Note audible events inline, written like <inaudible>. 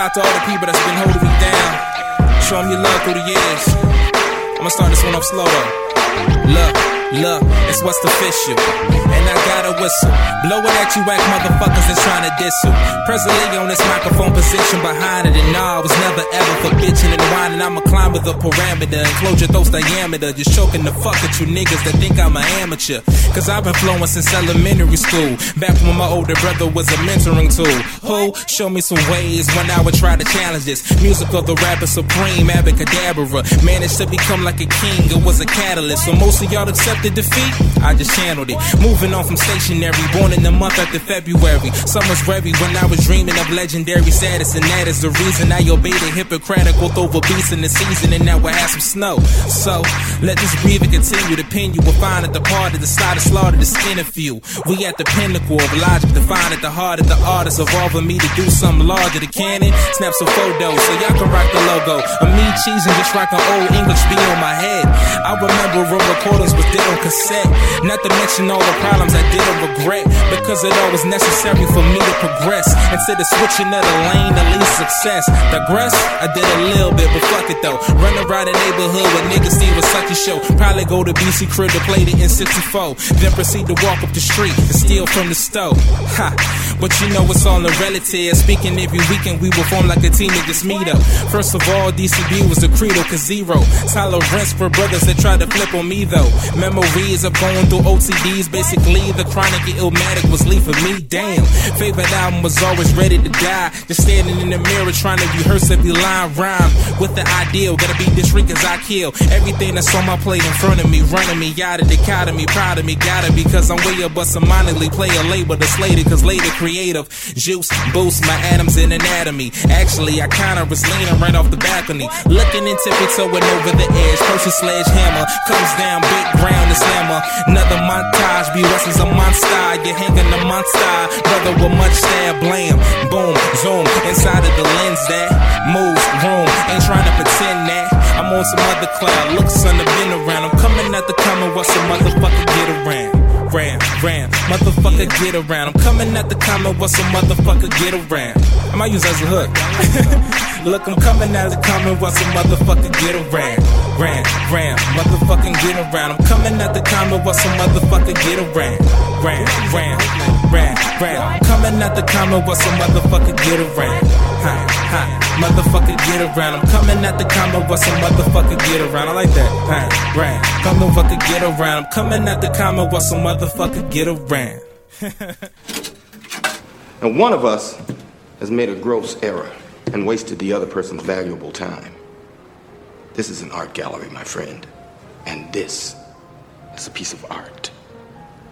out to all the people that's been holding me down. Show them your love through the years. I'ma start this one off slow though. Look. Look, it's what's official. And I got a whistle. Blowing at you whack motherfuckers that's trying to diss you. Presently on this microphone position behind it. And nah, I was never ever bitching and whining. I'm a climber the parameter. Enclose your throat's diameter. Just choking the fuck at you niggas that think I'm an amateur. Cause I've been flowing since elementary school. Back when my older brother was a mentoring tool. Who Show me some ways when I would try to challenge this. Music of the rapper supreme, Abacadabra. Managed to become like a king. It was a catalyst. So most of y'all accept the defeat, I just channeled it. Moving on from stationary, born in the month after February. Summer's ready when I was dreaming of legendary status, and that is the reason I obeyed the Hippocratic oath over beats in the season, and now we have some snow. So let this breathe and continue to pin you. We'll find at the part of the side of slaughter, the skin of you. We at the pinnacle of logic, define at the heart of the artist, evolving me to do something larger. The Canon snaps a photo, so y'all can rock the logo. Of me cheesing just like an old English beat on my head. I remember when recordings was dead on cassette. Not to mention all the problems I didn't regret. Because it all was necessary for me to progress. Instead of switching to the lane to lead success. Digress? I did a little bit, but fuck it though. Run around the neighborhood with niggas see a show. Probably go to BC crib to play the N64. Then proceed to walk up the street and steal from the stove. Ha! But you know it's all a relative. Speaking every weekend, we will form like a team and just meet up. First of all, DCB was the credo, cause zero. Tolerance for brothers that try to flip on me though. Memories of going through OTDs. Basically, the chronic illmatic was leaving me. Damn. Favorite album was always ready to die. Just standing in the mirror trying to rehearse every line rhyme. With the ideal, gotta be this shrink as I kill. Everything that's on my plate in front of me, running me out of dichotomy. Proud of me, gotta be, cause I'm way up, but some play a label that's later, cause later creative. Juice boost my atoms in anatomy. Actually, I kinda was leaning right off the balcony. Looking and tippy toeing over the edge. Person sledgehammer comes down, big ground, the slammer. Another montage, be West is a monster. You're hanging the monster. Brother with much style, blam, boom, zoom. Inside of the lens that moves, room. Ain't trying to pretend that. I'm on some other cloud. Look, son, I've been around. I'm coming at the Commonwealth, so motherfucker get around. Ram, ram, motherfucker get around. I'm coming at the Commonwealth, so motherfucker get around. I might use as a hook. <laughs> Look, I'm coming at the Commonwealth, so motherfucker get around. Ram, ram, motherfucking get around. I'm coming at the Commonwealth, so motherfucker get around. Ram, ram, ram, ram. I'm coming at the Commonwealth, so motherfucker get around. Ha, ha, motherfucker get around. I'm coming at the Commonwealth, so motherfucker get around. I like that. Ha, ram, motherfucker get around. I'm coming at the Commonwealth, so motherfucker get around. <laughs> Now, one of us has made a gross error and wasted the other person's valuable time. This is an art gallery, my friend. And this is a piece of art.